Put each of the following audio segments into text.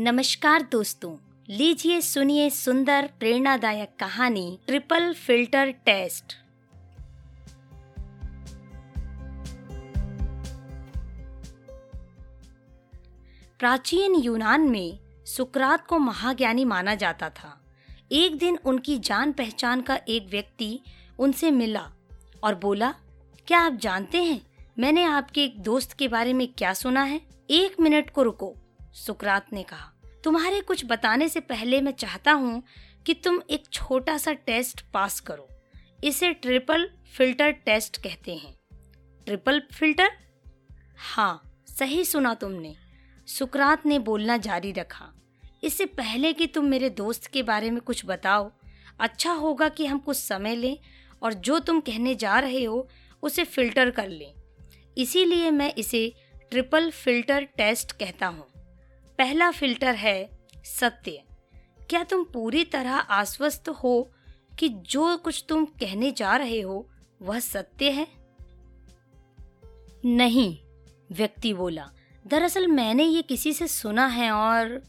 नमस्कार दोस्तों, लीजिए सुनिए सुंदर, प्रेरणादायक कहानी ट्रिपल फ़िल्टर टेस्ट। प्राचीन यूनान में सुकरात को महाज्ञानी माना जाता था। एक दिन उनकी जान पहचान का एक व्यक्ति उनसे मिला और बोला, क्या आप जानते हैं, मैंने आपके एक दोस्त के बारे में क्या सुना है? एक मिनट को रुको, सुकरात ने कहा। तुम्हारे कुछ बताने से पहले मैं चाहता हूँ कि तुम एक छोटा सा टेस्ट पास करो। इसे ट्रिपल फ़िल्टर टेस्ट कहते हैं। Triple filter? हाँ सही सुना तुमने। सुकरात ने बोलना जारी रखा। इससे पहले कि तुम मेरे दोस्त के बारे में कुछ बताओ अच्छा होगा कि हम कुछ समय लें और जो तुम कहने जा रहे हो, उसे फ़िल्टर कर लें। इसीलिए मैं इसे ट्रिपल फ़िल्टर टेस्ट कहता हूँ। पहला फ़िल्टर है सत्य। क्या तुम पूरी तरह आश्वस्त हो कि जो कुछ तुम कहने जा रहे हो, वह सत्य है? नहीं, व्यक्ति बोला, दरअसल मैंने ये किसी से सुना है और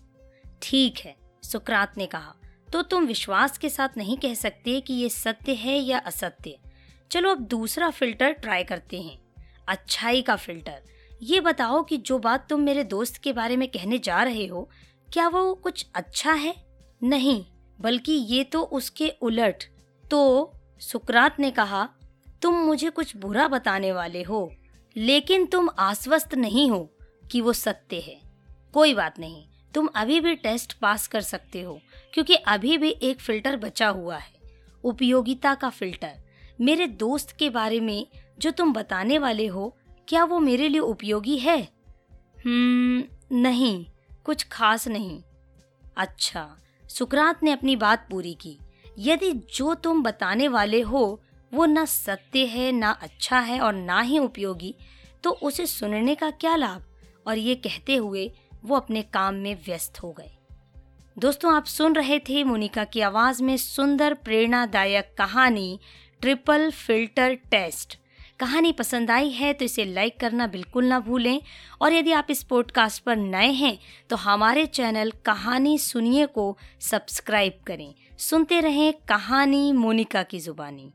ठीक है, सुकरात ने कहा। तो तुम विश्वास के साथ नहीं कह सकते कि ये सत्य है या असत्य। चलो अब दूसरा फ़िल्टर ट्राई करते हैं। अच्छाई का फ़िल्टर। ये बताओ कि जो बात तुम मेरे दोस्त के बारे में कहने जा रहे हो, क्या वो कुछ अच्छा है? नहीं, बल्कि ये तो उसके उलट। तो सुकरात ने कहा, तुम मुझे कुछ बुरा बताने वाले हो, लेकिन तुम आश्वस्त नहीं हो कि वो सत्य है। कोई बात नहीं, तुम अभी भी टेस्ट पास कर सकते हो, क्योंकि अभी भी एक फ़िल्टर बचा हुआ है। उपयोगिता का फ़िल्टर। मेरे दोस्त के बारे में जो तुम बताने वाले हो क्या वो मेरे लिए उपयोगी है? हम्म नहीं, कुछ खास नहीं। अच्छा सुकरात ने अपनी बात पूरी की। यदि जो तुम बताने वाले हो, वो न सत्य है, ना अच्छा है और ना ही उपयोगी तो उसे सुनने का क्या लाभ? और ये कहते हुए वो अपने काम में व्यस्त हो गए। दोस्तों, आप सुन रहे थे मोनिका की आवाज़ में सुंदर, प्रेरणादायक कहानी, ट्रिपल फ़िल्टर टेस्ट। कहानी पसंद आई है तो इसे लाइक करना बिल्कुल ना भूलें। और यदि आप इस पॉडकास्ट पर नए हैं तो हमारे चैनल कहानी सुनिए को सब्सक्राइब करें। सुनते रहें कहानी मोनिका की ज़ुबानी।